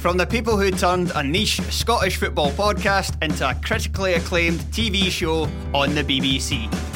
From the people who turned a niche Scottish football podcast into a critically acclaimed TV show on the BBC.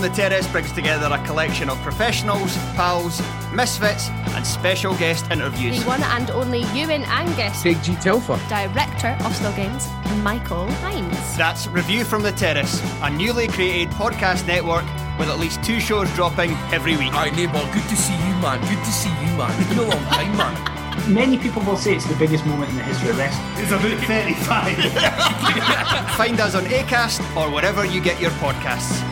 the Terrace brings together a collection of professionals, pals, misfits, and special guest interviews. The one and only Ewan Angus, Big G Telfer. director of Still Games, Michael Hines. That's Review from the Terrace, a newly created podcast network with at least two shows dropping every week. Hi, neighbour, good to see you, man. Good to see you, man. It's been a long time, man. Many people will say it's the biggest moment in the history of wrestling. It's about 35. Find us on ACAST or wherever you get your podcasts.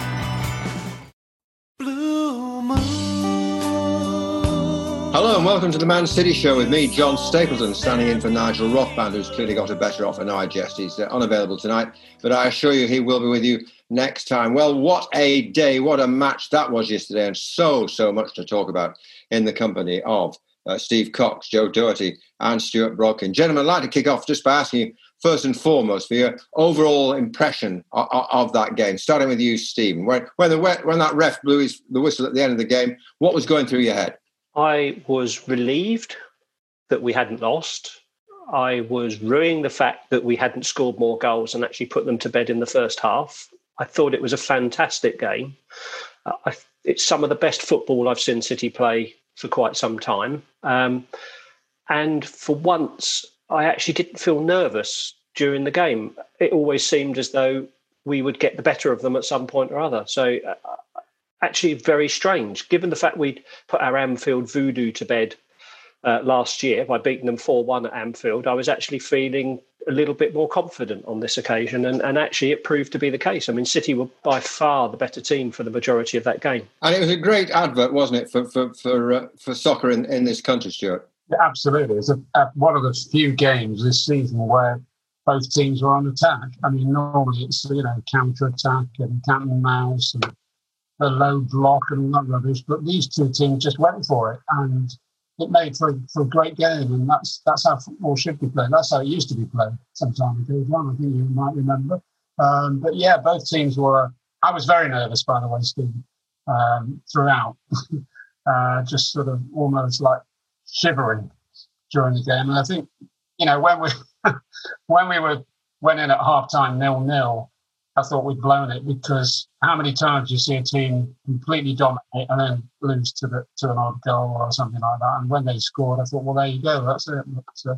And welcome to the Man City Show with me, John Stapleton, standing in for Nigel Rothband, who's clearly got a better offer. No, I jest, he's uh, unavailable tonight, but I assure you he will be with you next time. Well, what a day, what a match that was yesterday, and so, so much to talk about in the company of uh, Steve Cox, Joe Doherty, and Stuart Brodkin. Gentlemen, I'd like to kick off just by asking you, first and foremost, for your overall impression of, of that game, starting with you, Stephen. When, when, the, when that ref blew his, the whistle at the end of the game, what was going through your head? I was relieved that we hadn't lost. I was ruining the fact that we hadn't scored more goals and actually put them to bed in the first half. I thought it was a fantastic game. Uh, I, it's some of the best football I've seen City play for quite some time. Um, and for once, I actually didn't feel nervous during the game. It always seemed as though we would get the better of them at some point or other. So uh, actually very strange, given the fact we'd put our Anfield voodoo to bed uh, last year by beating them 4 1 at Anfield. I was actually feeling a little bit more confident on this occasion, and, and actually it proved to be the case. I mean, City were by far the better team for the majority of that game. And it was a great advert, wasn't it, for for for, uh, for soccer in, in this country, Stuart? Yeah, absolutely. It's a, a, one of the few games this season where both teams were on attack. I mean, normally it's you know counter attack and cat and mouse and a low block and all that rubbish, but these two teams just went for it, and it made for, for a great game. And that's that's how football should be played. That's how it used to be played some time ago. One, I think you might remember. Um, but yeah, both teams were. I was very nervous, by the way, Steve, um, throughout. uh, just sort of almost like shivering during the game. And I think, you know, when we when we were went in at half time nil nil, I thought we'd blown it because how many times do you see a team completely dominate and then lose to the to an odd goal or something like that? And when they scored, I thought, well, there you go, that's it. But, uh,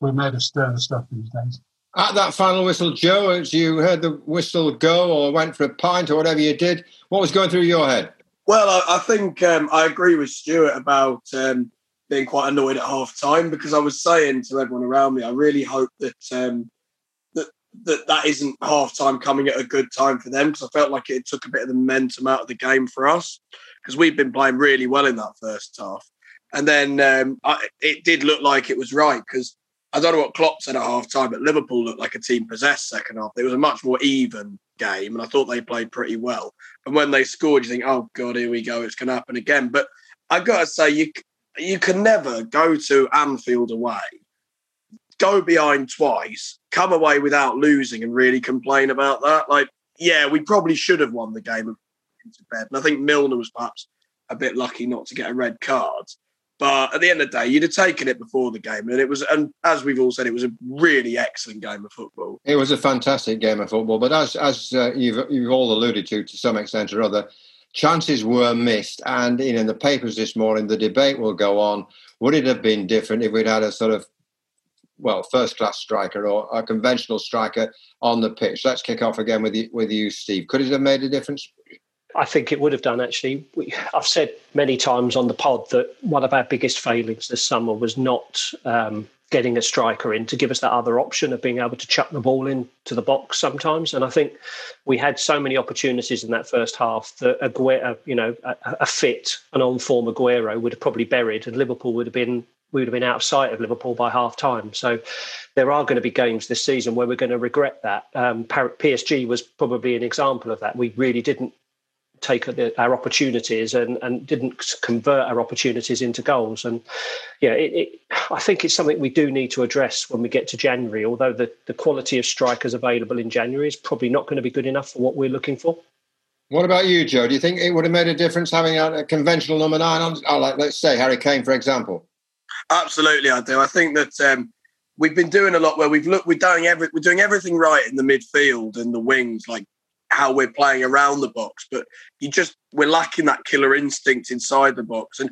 we made of sterner stuff these days. At that final whistle, Joe, as you heard the whistle go or went for a pint or whatever you did, what was going through your head? Well, I, I think um, I agree with Stuart about um, being quite annoyed at half time because I was saying to everyone around me, I really hope that um, that that isn't half time coming at a good time for them because I felt like it took a bit of the momentum out of the game for us because we've been playing really well in that first half, and then um, I, it did look like it was right because I don't know what Klopp said at half time, but Liverpool looked like a team possessed second half. It was a much more even game, and I thought they played pretty well. And when they scored, you think, "Oh God, here we go, it's going to happen again." But I've got to say, you you can never go to Anfield away go behind twice, come away without losing, and really complain about that. Like, yeah, we probably should have won the game into bed. And I think Milner was perhaps a bit lucky not to get a red card. But at the end of the day, you'd have taken it before the game, and it was, and as we've all said, it was a really excellent game of football. It was a fantastic game of football, but as as uh, you've you've all alluded to, to some extent or other, chances were missed. And in the papers this morning, the debate will go on. Would it have been different if we'd had a sort of well, first class striker or a conventional striker on the pitch? Let's kick off again with you, with you, Steve. Could it have made a difference? I think it would have done actually. We, I've said many times on the pod that one of our biggest failings this summer was not um, getting a striker in to give us that other option of being able to chuck the ball into the box sometimes. And I think we had so many opportunities in that first half that Aguero, you know, a, a fit, an on-form Aguero would have probably buried, and Liverpool would have been we would have been out of sight of Liverpool by half time. So there are going to be games this season where we're going to regret that. Um, PSG was probably an example of that. We really didn't take our opportunities and, and didn't convert our opportunities into goals. And yeah, it, it, I think it's something we do need to address when we get to January. Although the, the quality of strikers available in January is probably not going to be good enough for what we're looking for. What about you, Joe? Do you think it would have made a difference having a, conventional number nine on, oh, like let's say Harry Kane, for example? Absolutely, I do. I think that um, we've been doing a lot where we've looked, we're doing every, we're doing everything right in the midfield and the wings, like how we're playing around the box, but you just we're lacking that killer instinct inside the box. And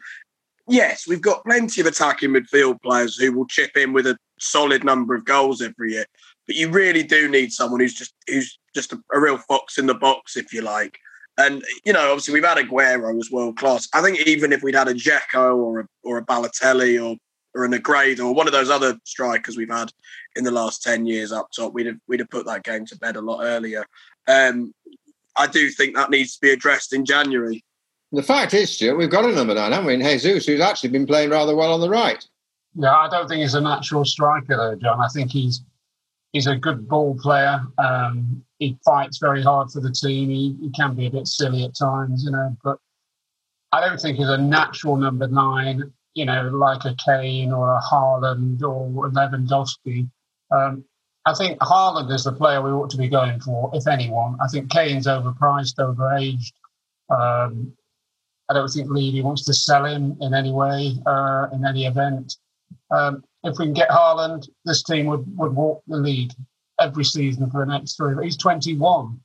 yes, we've got plenty of attacking midfield players who will chip in with a solid number of goals every year. But you really do need someone who's just who's just a, a real fox in the box, if you like. And you know, obviously we've had Aguero as world class. I think even if we'd had a Dzeko or a or a Balotelli or or a Negredo or one of those other strikers we've had in the last ten years up top, we'd have we'd have put that game to bed a lot earlier. Um, I do think that needs to be addressed in January. The fact is, Stuart, we've got a number nine, haven't we, in Jesus, who's actually been playing rather well on the right. Yeah, I don't think he's a natural striker, though, John. I think he's he's a good ball player. Um, he fights very hard for the team. He, he can be a bit silly at times, you know, but I don't think he's a natural number nine, you know, like a Kane or a Haaland or a Lewandowski. Um, I think Haaland is the player we ought to be going for, if anyone. I think Kane's overpriced, overaged. Um, I don't think Levy wants to sell him in any way, uh, in any event. Um, if we can get Haaland, this team would, would walk the league every season for the next three. But he's 21.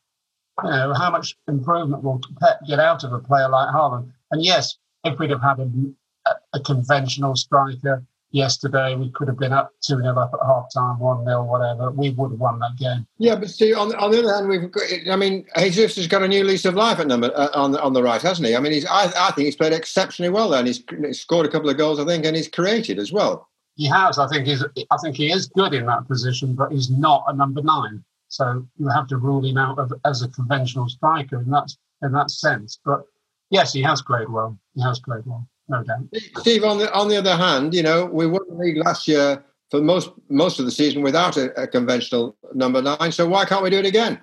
You know, how much improvement will Pep get out of a player like Haaland? And yes, if we'd have had a, a conventional striker, yesterday. We could have been up 2 0 up at half time, 1 0, whatever. We would have won that game. Yeah, but see, on, on the other hand, we've got, I mean, Jesus has got a new lease of life at number uh, on, the, on the right, hasn't he? I mean, he's, I, I think he's played exceptionally well there and he's, he's scored a couple of goals, I think, and he's created as well. He has. I think he's. I think he is good in that position, but he's not a number nine. So you have to rule him out of, as a conventional striker in that in that sense. But yes, he has played well. He has played well no doubt. Steve, on the on the other hand, you know, we won the league last year for most most of the season without a, a conventional number nine. So why can't we do it again?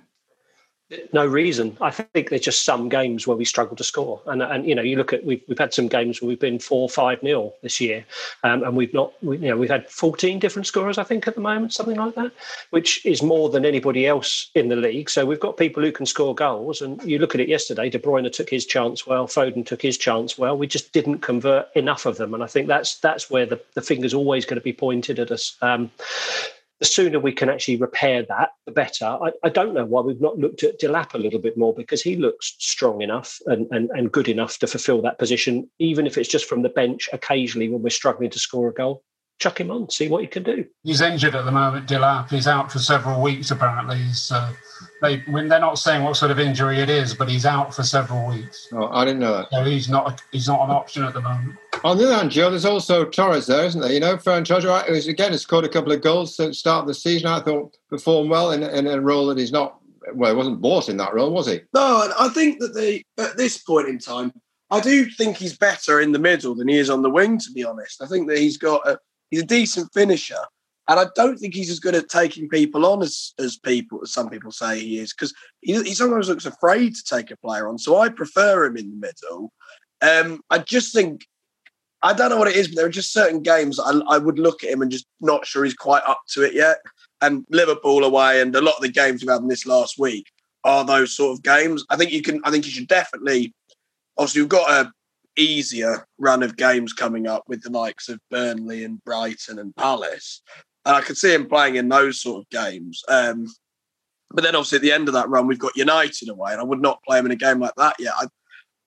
No reason. I think there's just some games where we struggle to score, and and you know you look at we've we've had some games where we've been four five nil this year, um, and we've not we, you know we've had 14 different scorers I think at the moment something like that, which is more than anybody else in the league. So we've got people who can score goals, and you look at it yesterday. De Bruyne took his chance well, Foden took his chance well. We just didn't convert enough of them, and I think that's that's where the the finger's always going to be pointed at us. Um, the sooner we can actually repair that, the better. I, I, don't know why we've not looked at Delap a little bit more because he looks strong enough and, and, and good enough to fulfill that position, even if it's just from the bench occasionally when we're struggling to score a goal. Chuck him on, see what he can do. He's injured at the moment, Delap. He's out for several weeks, apparently. So they, when they're not saying what sort of injury it is, but he's out for several weeks. Oh, I didn't know that. So he's not he's not an option at the moment. On the other hand, Joe, there's also Torres there, isn't there? You know, Ferran Torres, who's again has scored a couple of goals since the start of the season. I thought performed well in, in a role that he's not. Well, he wasn't bought in that role, was he? No, and I think that the at this point in time, I do think he's better in the middle than he is on the wing. To be honest, I think that he's got a he's a decent finisher. And I don't think he's as good at taking people on as, as people as some people say he is, because he, he sometimes looks afraid to take a player on. So I prefer him in the middle. Um, I just think I don't know what it is, but there are just certain games I, I would look at him and just not sure he's quite up to it yet. And Liverpool away, and a lot of the games we've had in this last week are those sort of games. I think you can. I think you should definitely. Obviously, we've got a easier run of games coming up with the likes of Burnley and Brighton and Palace. And I could see him playing in those sort of games. Um, but then obviously at the end of that run, we've got United away, and I would not play him in a game like that yet. I,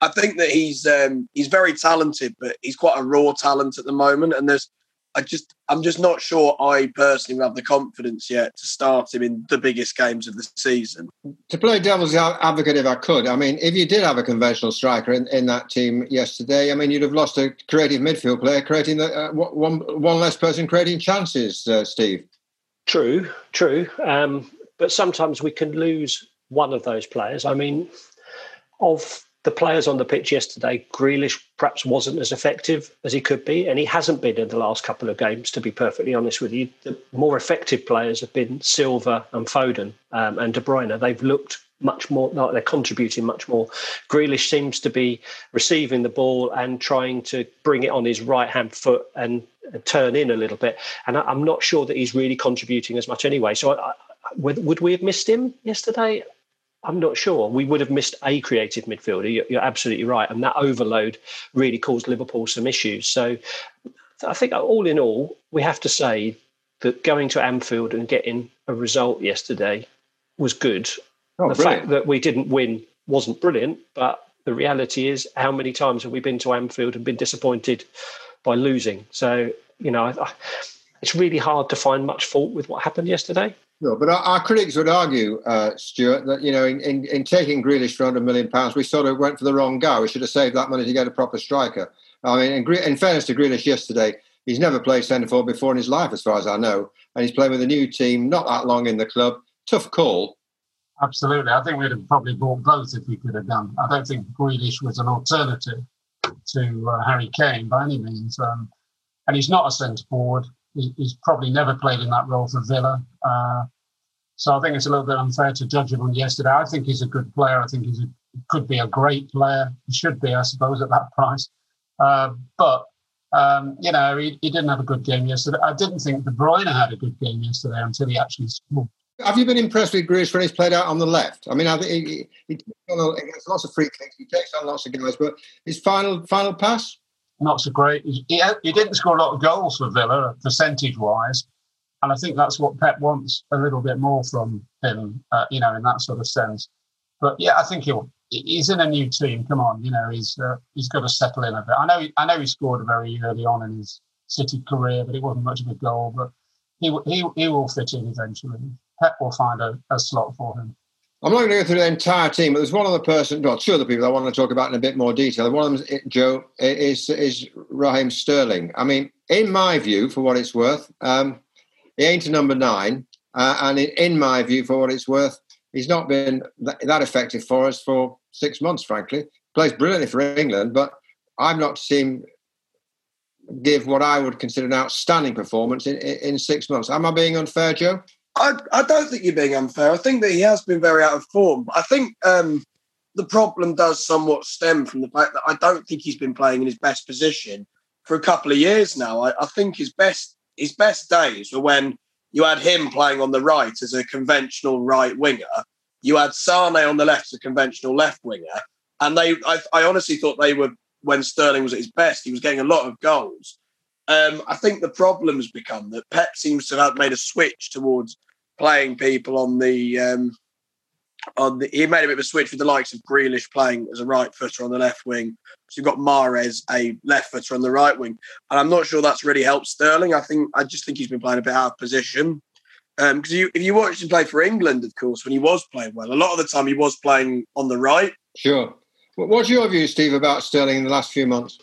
I think that he's um, he's very talented, but he's quite a raw talent at the moment. And there's I just I'm just not sure I personally have the confidence yet to start him in the biggest games of the season. To play devil's advocate, if I could, I mean, if you did have a conventional striker in, in that team yesterday, I mean, you'd have lost a creative midfield player, creating the, uh, one one less person creating chances. Uh, Steve. True, true. Um, but sometimes we can lose one of those players. I mean, of the players on the pitch yesterday, Grealish perhaps wasn't as effective as he could be, and he hasn't been in the last couple of games, to be perfectly honest with you. The more effective players have been Silva and Foden um, and De Bruyne. They've looked much more, like they're contributing much more. Grealish seems to be receiving the ball and trying to bring it on his right hand foot and turn in a little bit. And I'm not sure that he's really contributing as much anyway. So I, I, would we have missed him yesterday? I'm not sure. We would have missed a creative midfielder. You're, you're, absolutely right, and that overload really caused Liverpool some issues. So I think all in all, we have to say that going to Anfield and getting a result yesterday was good. Oh, the brilliant. fact that we didn't win wasn't brilliant, but the reality is, how many times have we been to Anfield and been disappointed by losing? So you know, I, it's really hard to find much fault with what happened yesterday. No, but our, our, critics would argue, uh, Stuart, that you know, in, in, in, taking Grealish for 100 million pounds, we sort of went for the wrong guy. We should have saved that money to get a proper striker. I mean, in, in fairness to Grealish yesterday, he's never played centre forward before in his life, as far as I know, and he's playing with a new team, not that long in the club. Tough call. Absolutely, I think we'd have probably bought both if we could have done. I don't think Grealish was an alternative to uh, Harry Kane by any means, um, and he's not a centre forward. he's probably never played in that role for Villa. Uh, so I think it's a little bit unfair to judge him on yesterday. I think he's a good player. I think he could be a great player. He should be, I suppose, at that price. Uh, but um, you know, he, he, didn't have a good game yesterday. I didn't think De Bruyne had a good game yesterday until he actually scored. Have you been impressed with Grealish when he's played out on the left? I mean, I think he, he, he gets lots of free kicks. He takes on lots of guys, but his final final pass not so great. He, he didn't score a lot of goals for Villa, percentage wise, and I think that's what Pep wants a little bit more from him, uh, you know, in that sort of sense. But yeah, I think he'll. He's in a new team. Come on, you know, he's uh, he's got to settle in a bit. I know. I know he scored very early on in his City career, but it wasn't much of a goal. But he he he will fit in eventually. Pep will find a, a slot for him. I'm not going to go through the entire team, but there's one other person, well, two other people I want to talk about in a bit more detail. One of them, Joe, is is Raheem Sterling. I mean, in my view, for what it's worth, um, he ain't a number nine. Uh, and in, in, my view, for what it's worth, he's not been that, that, effective for us for six months, frankly. Plays brilliantly for England, but I've not seen give what I would consider an outstanding performance in, in, in six months. Am I being unfair, Joe? I, I don't think you're being unfair. I think that he has been very out of form. I think um, the problem does somewhat stem from the fact that I don't think he's been playing in his best position for a couple of years now. I, I think his best his best days were when you had him playing on the right as a conventional right winger. You had Sane on the left as a conventional left winger. And they, I, I honestly thought they were, when Sterling was at his best, he was getting a lot of goals. Um, I think the problem has become that Pep seems to have made a switch towards playing people on the um, on the, he made a bit of a switch with the likes of Grealish playing as a right footer on the left wing. So you've got Mahrez, a left footer on the right wing, and I'm not sure that's really helped Sterling. I think I just think he's been playing a bit out of position. Because um, you, if you watched him play for England, of course, when he was playing well, a lot of the time he was playing on the right. Sure. What's your view, Steve, about Sterling in the last few months?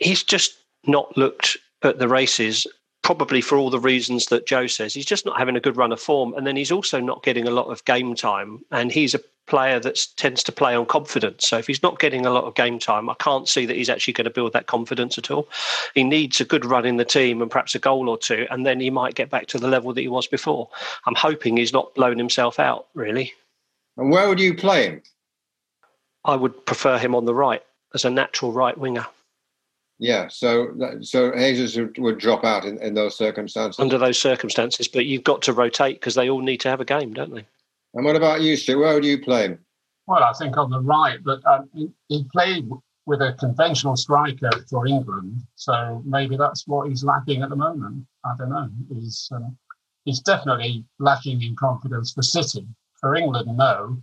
He's just not looked at the races probably for all the reasons that Joe says. He's just not having a good run of form. And then he's also not getting a lot of game time. And he's a player that tends to play on confidence. So if he's not getting a lot of game time, I can't see that he's actually going to build that confidence at all. He needs a good run in the team and perhaps a goal or two, and then he might get back to the level that he was before. I'm hoping he's not blown himself out, really. And where would you play him? I would prefer him on the right as a natural right winger. Yeah, so so Jesus would, would drop out in, in those circumstances. Under those circumstances, but you've got to rotate because they all need to have a game, don't they? And what about you, Stu? Where would you play him? Well, I think on the right, but um, he, he played with a conventional striker for England, so maybe that's what he's lacking at the moment. I don't know. He's um, he's definitely lacking in confidence for City. For England, no.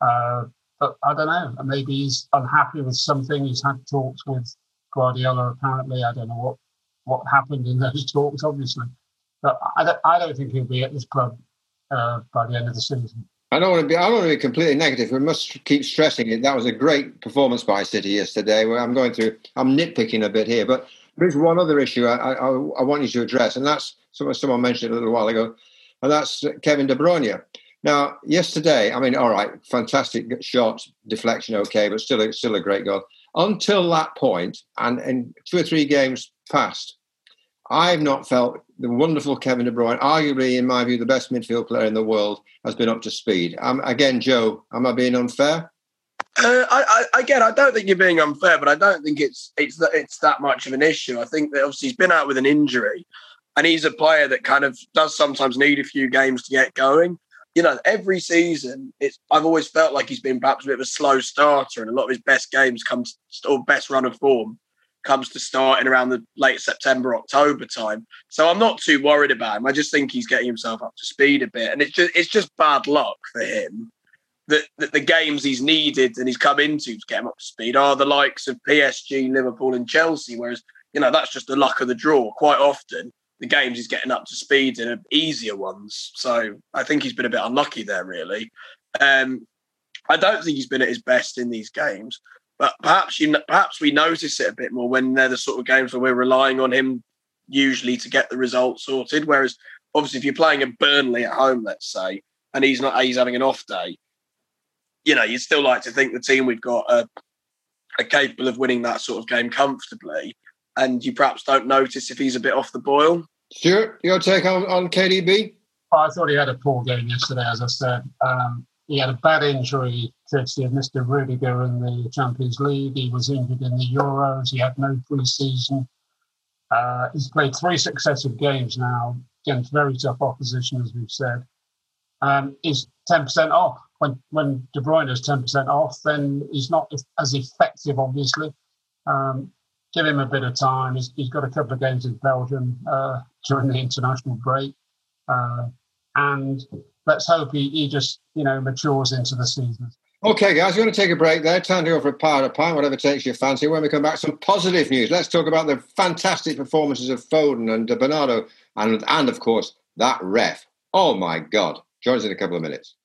Uh, but I don't know. Maybe he's unhappy with something. He's had talks with Guardiola. Apparently, I don't know what what happened in those talks. Obviously, but I don't, I don't think he'll be at this club uh, by the end of the season. I don't want to be. I don't want to be completely negative. We must keep stressing it. That was a great performance by City yesterday. Where I'm going through. I'm nitpicking a bit here, but there is one other issue I, I, I want you to address, and that's someone someone mentioned a little while ago, and that's Kevin De Bruyne. Now, yesterday, I mean, all right, fantastic shot, deflection, okay, but still, still a great goal. Until that point, and, in two or three games past, I've not felt the wonderful Kevin De Bruyne, arguably, in my view, the best midfield player in the world, has been up to speed. Um, again, Joe, am I being unfair? Uh, I, I, again, I don't think you're being unfair, but I don't think it's it's that it's that much of an issue. I think that obviously he's been out with an injury, and he's a player that kind of does sometimes need a few games to get going you know, every season, it's I've always felt like he's been perhaps a bit of a slow starter, and a lot of his best games comes or best run of form comes to starting around the late September, October time. So I'm not too worried about him. I just think he's getting himself up to speed a bit, and it's just it's just bad luck for him that, that the games he's needed and he's come into to get him up to speed are the likes of PSG, Liverpool, and Chelsea. Whereas you know that's just the luck of the draw. Quite often, the games he's getting up to speed in easier ones. So I think he's been a bit unlucky there, really. Um, I don't think he's been at his best in these games, but perhaps you perhaps we notice it a bit more when they're the sort of games where we're relying on him usually to get the result sorted. Whereas obviously, if you're playing a Burnley at home, let's say, and he's not he's having an off day, you know, you'd still like to think the team we've got are, are capable of winning that sort of game comfortably and you perhaps don't notice if he's a bit off the boil. Stuart, your take on, on KDB? I thought he had a poor game yesterday, as I said. Um, he had a bad injury, courtesy of Mr. Rudiger in the Champions League. He was injured in the Euros. He had no pre-season. Uh, he's played three successive games now against very tough opposition, as we've said. Um, he's 10% off. When, when De Bruyne is 10% off, then he's not as effective, obviously. Um, give him a bit of time. He's, he's got a couple of games in Belgium uh, during the international break, uh, and let's hope he, he just you know matures into the season. Okay, guys, we're going to take a break there. Time to go for a power of pint, whatever takes your fancy. When we come back, some positive news. Let's talk about the fantastic performances of Foden and Bernardo, and and of course that ref. Oh my God! Join us in a couple of minutes.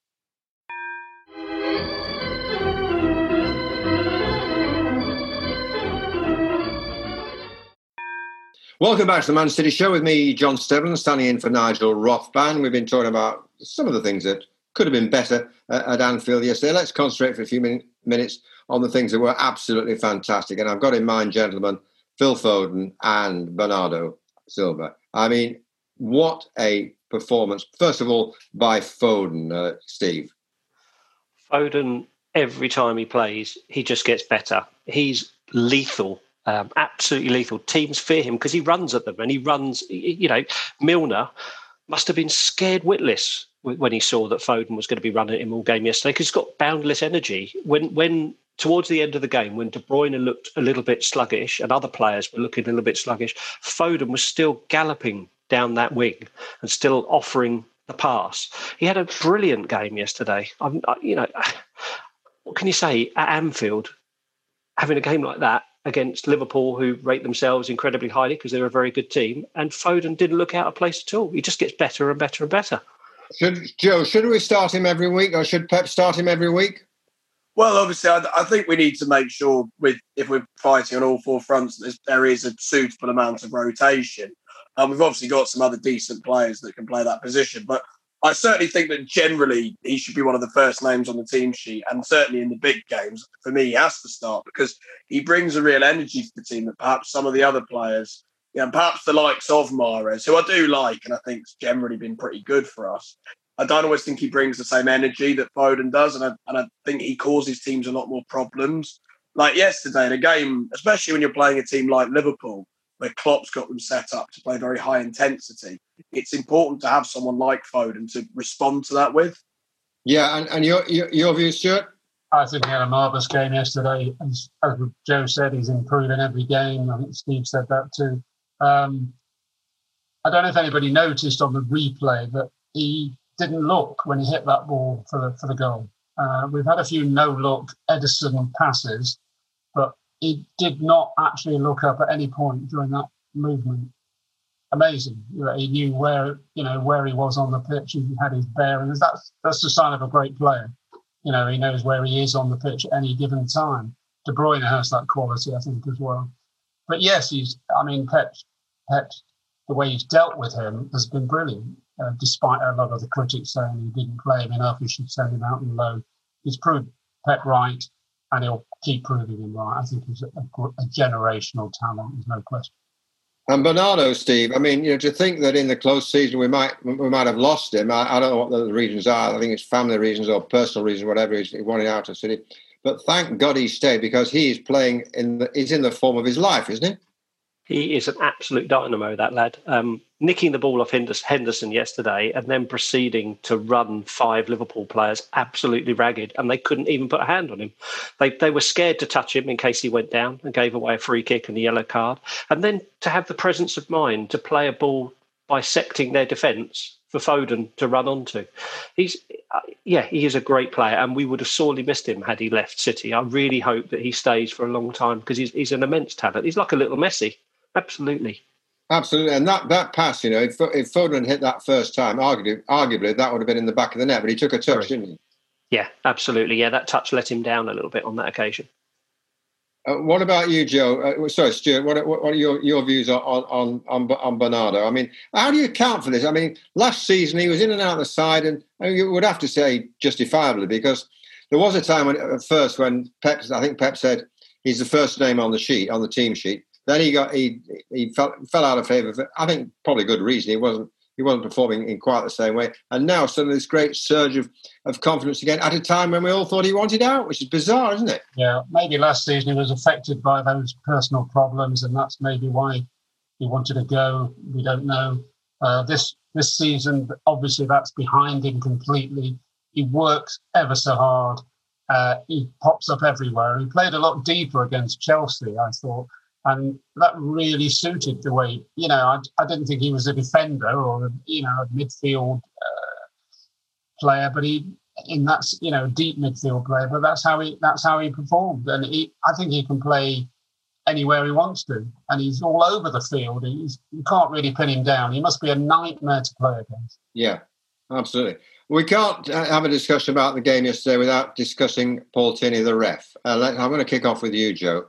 Welcome back to the Man City Show with me, John Stapleton, standing in for Nigel Rothband. We've been talking about some of the things that could have been better at Anfield yesterday. Let's concentrate for a few min- minutes on the things that were absolutely fantastic. And I've got in mind, gentlemen, Phil Foden and Bernardo Silva. I mean, what a performance, first of all, by Foden, uh, Steve. Foden, every time he plays, he just gets better. He's lethal um, absolutely lethal. Teams fear him because he runs at them and he runs. You know, Milner must have been scared witless when he saw that Foden was going to be running him all game yesterday because he's got boundless energy. When when towards the end of the game, when De Bruyne looked a little bit sluggish and other players were looking a little bit sluggish, Foden was still galloping down that wing and still offering the pass. He had a brilliant game yesterday. I'm, you know, what can you say at Anfield? Having a game like that against Liverpool, who rate themselves incredibly highly because they're a very good team. And Foden didn't look out of place at all. He just gets better and better and better. Should Joe? Should we start him every week, or should Pep start him every week? Well, obviously, I, I think we need to make sure with if we're fighting on all four fronts, there is a suitable amount of rotation. And we've obviously got some other decent players that can play that position, but I certainly think that generally he should be one of the first names on the team sheet, and certainly in the big games, for me, he has to start because he brings a real energy to the team that perhaps some of the other players, you know, perhaps the likes of Mahrez, who I do like and I think's generally been pretty good for us. I don't always think he brings the same energy that Foden does, and I, and I think he causes teams a lot more problems. like yesterday, the game, especially when you're playing a team like Liverpool, where Klopp's got them set up to play very high intensity, it's important to have someone like Foden to respond to that with. Yeah, and, and your, your, your view, Stuart? I think he had a marvellous game yesterday. As, as Joe said, he's improving every game. I think Steve said that too. Um, I don't know if anybody noticed on the replay that he didn't look when he hit that ball for the, for the goal. Uh, we've had a few no look Ederson passes, but he did not actually look up at any point during that movement. Amazing. He knew where you know where he was on the pitch. He had his bearings. That's that's the sign of a great player. You know, he knows where he is on the pitch at any given time. De Bruyne has that quality, I think, as well. But yes, he's. I mean, Pep, Pep, the way he's dealt with him has been brilliant. Uh, despite a lot of the critics saying he didn't play him enough, he should send him out and low. He's proved Pep right, and he'll keep proving him right. I think he's a, a generational talent. There's no question. And Bernardo, Steve. I mean, you know, to think that in the close season we might we might have lost him. I, I don't know what the reasons are. I think it's family reasons or personal reasons, whatever. He's, he wanted out of City, but thank God he stayed because he is playing in the. He's in the form of his life, isn't he? He is an absolute dynamo, that lad. Um, nicking the ball off Henderson yesterday and then proceeding to run five Liverpool players absolutely ragged, and they couldn't even put a hand on him. They, they were scared to touch him in case he went down and gave away a free kick and a yellow card. And then to have the presence of mind to play a ball bisecting their defence for Foden to run onto. He's, uh, yeah, he is a great player, and we would have sorely missed him had he left City. I really hope that he stays for a long time because he's, he's an immense talent. He's like a little Messi. Absolutely. Absolutely, and that, that pass, you know, if, if Foden hit that first time, arguably, arguably that would have been in the back of the net, but he took a touch, didn't he? Yeah, absolutely. Yeah, that touch let him down a little bit on that occasion. Uh, what about you, Joe? Uh, sorry, Stuart. What, what, what, are your, your views on, on on on Bernardo? I mean, how do you account for this? I mean, last season he was in and out of the side, and you would have to say justifiably because there was a time when at first when Pep, I think Pep said he's the first name on the sheet on the team sheet, then he got he he fell, fell out of favour. For, I think probably good reason. He wasn't he wasn't performing in quite the same way. And now suddenly this great surge of, of confidence again at a time when we all thought he wanted out, which is bizarre, isn't it? Yeah, maybe last season he was affected by those personal problems, and that's maybe why he wanted to go. We don't know. Uh, this this season, obviously, that's behind him completely. He works ever so hard. Uh, he pops up everywhere. He played a lot deeper against Chelsea, I thought and that really suited the way you know I, I didn't think he was a defender or you know a midfield uh, player but he in that's you know deep midfield player but that's how he that's how he performed. And he, I think he can play anywhere he wants to. And he's all over the field. He's, you can't really pin him down. He must be a nightmare to play against. Yeah absolutely. We can't have a discussion about the game yesterday without discussing Paul Tierney, the ref. Uh, I'm going to kick off with you, Joe.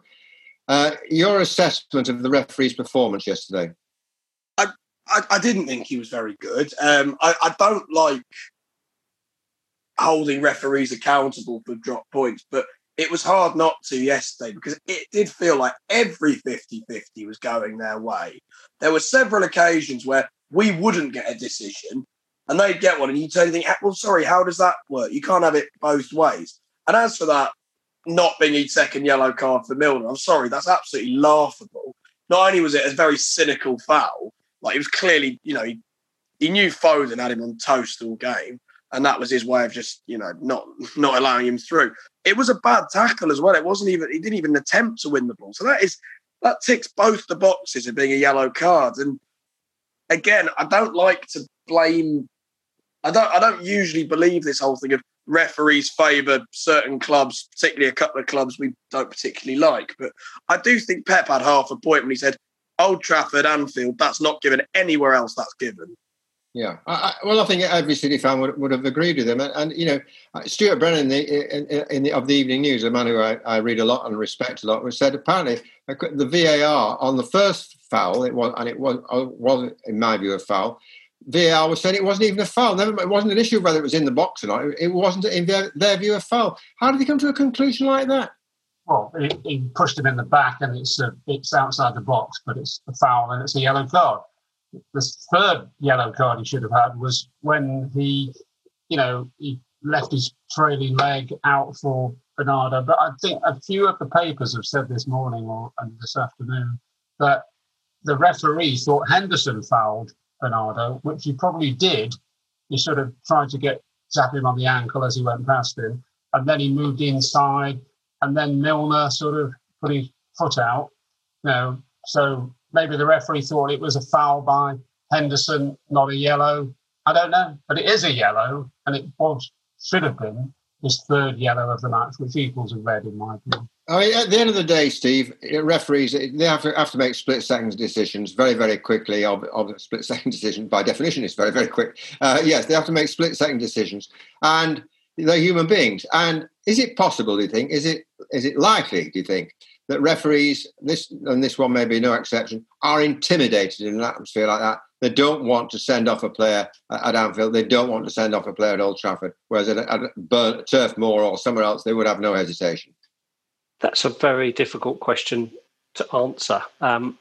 Uh, your assessment of the referee's performance yesterday? I, I, I didn't think he was very good. Um, I, I don't like holding referees accountable for drop points, but it was hard not to yesterday because it did feel like every 50 50 was going their way. There were several occasions where we wouldn't get a decision and they'd get one, and you turn and think, well, sorry, how does that work? You can't have it both ways. And as for that not being his second yellow card for Milner. I'm sorry, that's absolutely laughable. Not only was it a very cynical foul, like he was clearly, you know, he, he knew Foden had him on toast all game, and that was his way of just, you know, not not allowing him through. It was a bad tackle as well. It wasn't even he didn't even attempt to win the ball. So that is that ticks both the boxes of being a yellow card. And again, I don't like to blame. I don't. I don't usually believe this whole thing of referees favour certain clubs, particularly a couple of clubs we don't particularly like. But I do think Pep had half a point when he said Old Trafford, Anfield, that's not given anywhere else. That's given. Yeah, I, I, well, I think every City fan would, would have agreed with him. And, and you know, Stuart Brennan the, in, in the, of the Evening News, a man who I, I, read a lot and respect a lot, was said apparently the VAR on the first foul, it was, and it was, uh, was in my view a foul, VAR was saying it wasn't even a foul. Never, it wasn't an issue whether it was in the box or not. It wasn't in their, their view a foul. How did he come to a conclusion like that? Well, he, he pushed him in the back, and it's a, it's outside the box, but it's a foul and it's a yellow card. The third yellow card he should have had was when he, you know, he left his trailing leg out for Bernardo, but I think a few of the papers have said this morning or and this afternoon that the referee thought Henderson fouled Bernardo, which he probably did. He sort of tried to get tap him on the ankle as he went past him, and then he moved inside, and then Milner sort of put his foot out. You know, so maybe the referee thought it was a foul by Henderson, not a yellow. I don't know, but it is a yellow, and it was should have been his third yellow of the match, which equals a red in my opinion. I mean, at the end of the day, Steve, referees they have to have to make split second decisions very, very quickly. Of, of split second decision, by definition, is very, very quick. Uh, yes, they have to make split second decisions, and they're human beings. And is it possible? Do you think? Is it is it likely? Do you think that referees, this and this one may be no exception, are intimidated in an atmosphere like that they don't want to send off a player at Anfield. They don't want to send off a player at Old Trafford. Whereas at, at Turf Moor or somewhere else, they would have no hesitation. That's a very difficult question to answer. Um,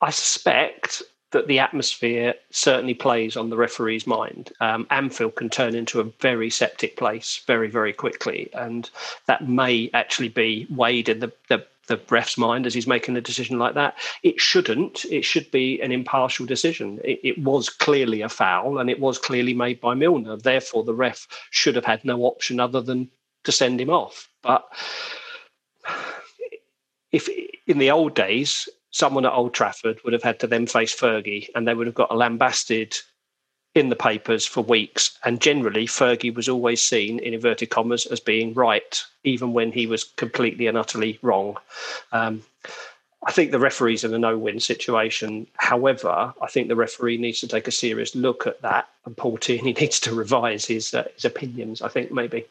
I suspect that the atmosphere certainly plays on the referee's mind. Um, Anfield can turn into a very septic place very, very quickly, and that may actually be weighed in the, the the ref's mind as he's making a decision like that. It shouldn't. It should be an impartial decision. It, it, was clearly a foul and it was clearly made by Milner. Therefore, the ref should have had no option other than to send him off. But if in the old days, someone at Old Trafford would have had to then face Fergie and they would have got a lambasted in the papers for weeks. And generally, Fergie was always seen, in inverted commas, as being right, even when he was completely and utterly wrong. Um, I think the referee's in a no win situation. However, I think the referee needs to take a serious look at that. And Paul Tierney needs to revise his, uh, his opinions, I think, maybe.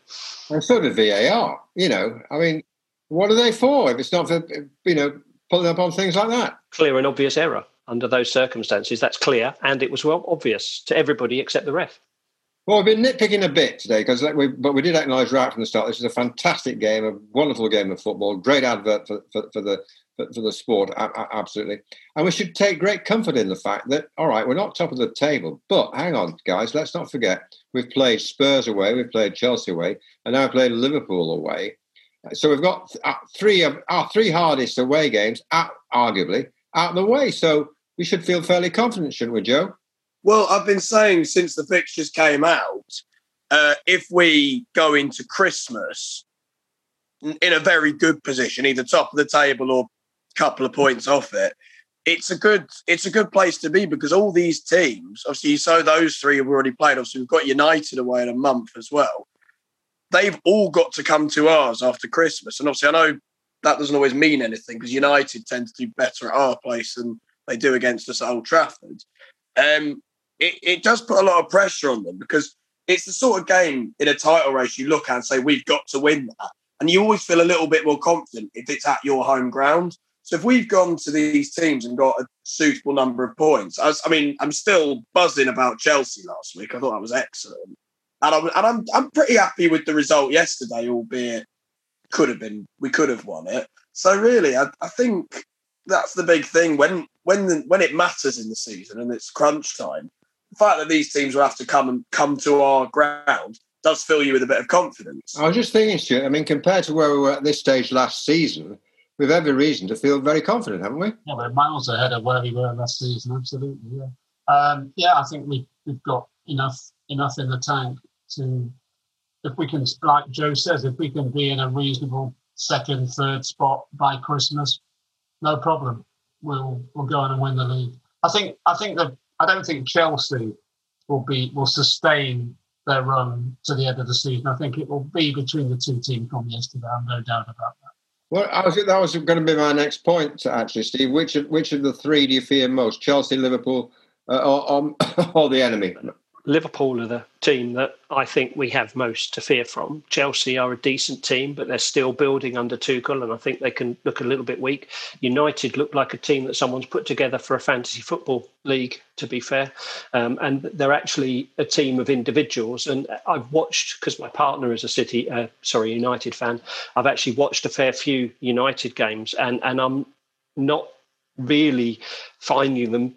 And so did VAR. You know, I mean, what are they for if it's not for, you know, pulling up on things like that? Clear and obvious error under those circumstances. That's clear, and it was well obvious to everybody except the ref. Well, we've been nitpicking a bit today because, we, but we did acknowledge right from the start. This is a fantastic game, a wonderful game of football, great advert for, for, for the for, for, the sport, absolutely. And we should take great comfort in the fact that, all right, we're not top of the table, but hang on, guys, let's not forget we've played Spurs away, we've played Chelsea away, and now played Liverpool away. So we've got uh, three of our three hardest away games, at, arguably, out of the way. So we should feel fairly confident, shouldn't we, Joe? Well, I've been saying since the fixtures came out, uh, if we go into Christmas in a very good position, either top of the table or a couple of points off it, it's a good it's a good place to be because all these teams, obviously, so those three have already played. Obviously, we've got United away in a month as well. They've all got to come to ours after Christmas, and obviously, I know that doesn't always mean anything because United tend to do better at our place than they do against us at Old Trafford. Um, it, it does put a lot of pressure on them because it's the sort of game in a title race you look at and say, we've got to win that. And you always feel a little bit more confident if it's at your home ground. So if we've gone to these teams and got a suitable number of points, I, was, I mean, I'm still buzzing about Chelsea last week. I thought that was excellent. And I'm, and I'm, I'm pretty happy with the result yesterday, albeit could have been, we could have won it. So really, I, I think that's the big thing when when the, when it matters in the season and it's crunch time. The fact that these teams will have to come and come to our ground does fill you with a bit of confidence. I was just thinking, Stuart. I mean, compared to where we were at this stage last season, we've every reason to feel very confident, haven't we? Yeah, we're miles ahead of where we were last season. Absolutely, yeah. Um, yeah, I think we, we've got enough enough in the tank to, if we can, like Joe says, if we can be in a reasonable second, third spot by Christmas, no problem. We'll we'll go on and win the league. I think I think that I don't think Chelsea will be will sustain their run to the end of the season. I think it will be between the two teams from yesterday. I'm no doubt about that. Well, I was, that was going to be my next point, actually, Steve. Which of which of the three do you fear most, Chelsea, Liverpool, uh, or, or, or the enemy? Liverpool are the team that I think we have most to fear from. Chelsea are a decent team, but they're still building under Tuchel, and I think they can look a little bit weak. United look like a team that someone's put together for a fantasy football league, to be fair, um, and they're actually a team of individuals. And I've watched because my partner is a City, uh, sorry, United fan. I've actually watched a fair few United games, and and I'm not really finding them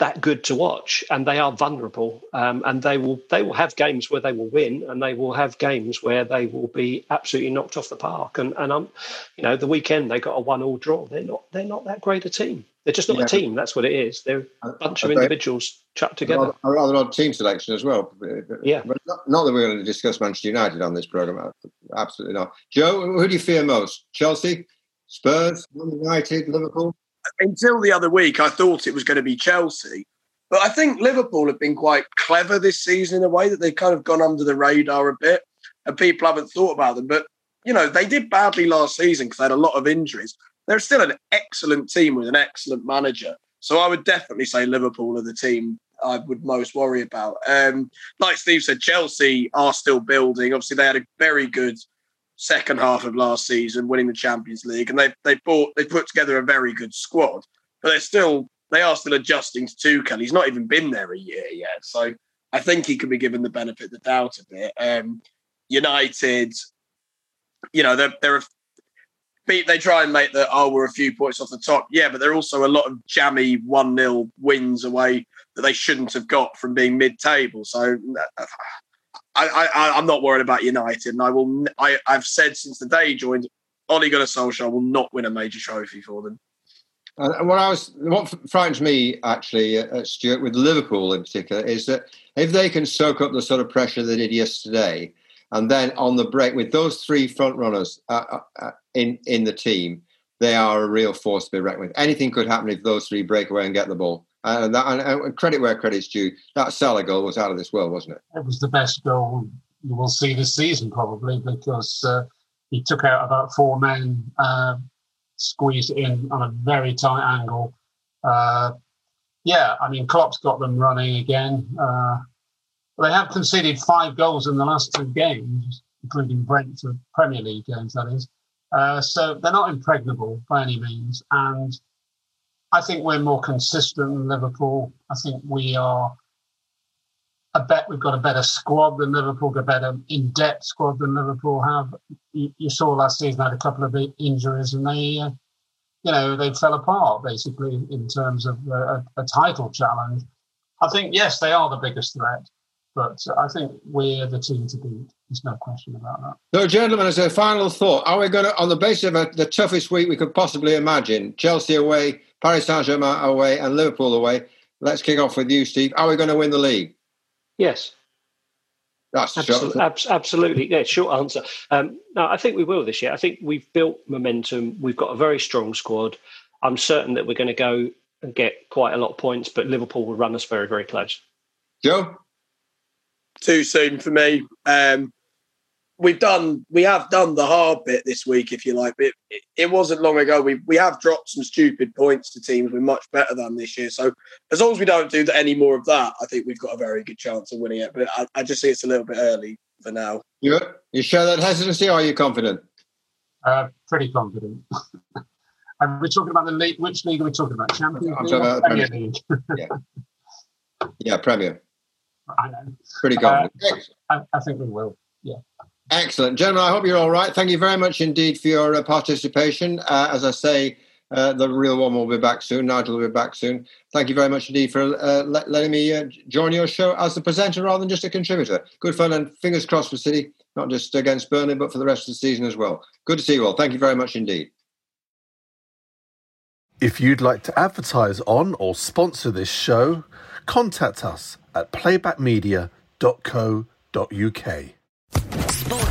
that good to watch, and they are vulnerable. Um, and they will they will have games where they will win, and they will have games where they will be absolutely knocked off the park. And and I'm, you know, the weekend they got a one all draw. They're not they're not that great a team. They're just not yeah. a team. That's what it is. They're a bunch of individuals chucked together. A rather, odd team selection as well. Yeah. But not, not, that we're going to discuss Manchester United on this program. Absolutely not. Joe, who do you fear most? Chelsea, Spurs, United, Liverpool? Until the other week, I thought it was going to be Chelsea. But I think Liverpool have been quite clever this season in a way that they've kind of gone under the radar a bit and people haven't thought about them. But, you know, they did badly last season because they had a lot of injuries they're still an excellent team with an excellent manager. So I would definitely say Liverpool are the team I would most worry about. Um, like Steve said, Chelsea are still building. Obviously, they had a very good second half of last season, winning the Champions League, and they they bought they put together a very good squad. But they're still they are still adjusting to Tuchel. He's not even been there a year yet, so I think he can be given the benefit of the doubt a bit. Um, United, you know, they're they're a beat they try and make the oh we're a few points off the top yeah but there are also a lot of jammy 1-0 wins away that they shouldn't have got from being mid-table so I, I i'm not worried about united and i will I, i've said since the day he joined Ole Gunnar Solskjaer will not win a major trophy for them and what I was, what frightens me actually, uh, Stuart, with Liverpool in particular, is that if they can soak up the sort of pressure they did yesterday, and then on the break, with those three front runners uh, uh, uh, in in the team, they are a real force to be reckoned with. Anything could happen if those three break away and get the ball. Uh, and, that, and, credit where credit's due. That Salah goal was out of this world, wasn't it? It was the best goal you will see this season, probably, because uh, he took out about four men, uh, squeezed in on a very tight angle. Uh, yeah, I mean, Klopp's got them running again. Uh, they have conceded five goals in the last two games, including Brentford Premier League games, that is. Uh, so they're not impregnable by any means. And I think we're more consistent than Liverpool. I think we are I bet we've got a better squad than Liverpool, a better in-depth squad than Liverpool have. You, you saw last season had a couple of injuries, and they, uh, you know, they fell apart basically in terms of a, a title challenge. I think yes, they are the biggest threat, but I think we're the team to beat. There's no question about that. So, gentlemen, as a final thought, are we going to, on the basis of a, the toughest week we could possibly imagine, Chelsea away, Paris Saint Germain away, and Liverpool away? Let's kick off with you, Steve. Are we going to win the league? Yes. That's absolutely, ab- absolutely. Yeah, short answer. Um, no, I think we will this year. I think we've built momentum. We've got a very strong squad. I'm certain that we're going to go and get quite a lot of points, but Liverpool will run us very, very close. Joe? too soon for me. Um, we've done we have done the hard bit this week, if you like. But it, it, wasn't long ago. We we have dropped some stupid points to teams we're much better than this year. So as long as we don't do any more of that, I think we've got a very good chance of winning it. But I, I just see it's a little bit early for now. You you share that hesitancy, or are you confident? Uh, pretty confident. and we're talking about the league. Which league are we talking about? Champions League, about Premier League. yeah. yeah, Premier. I know. Pretty confident. Uh, I, I, think we will. Excellent, gentlemen. I hope you're all right. Thank you very much indeed for your uh, participation. Uh, as I say, uh, the real one will be back soon. Nigel will be back soon. Thank you very much indeed for uh, letting me uh, join your show as the presenter rather than just a contributor. Good fun and fingers crossed for City, not just against Burnley, but for the rest of the season as well. Good to see you all. Thank you very much indeed. If you'd like to advertise on or sponsor this show, contact us at playbackmedia.co.uk.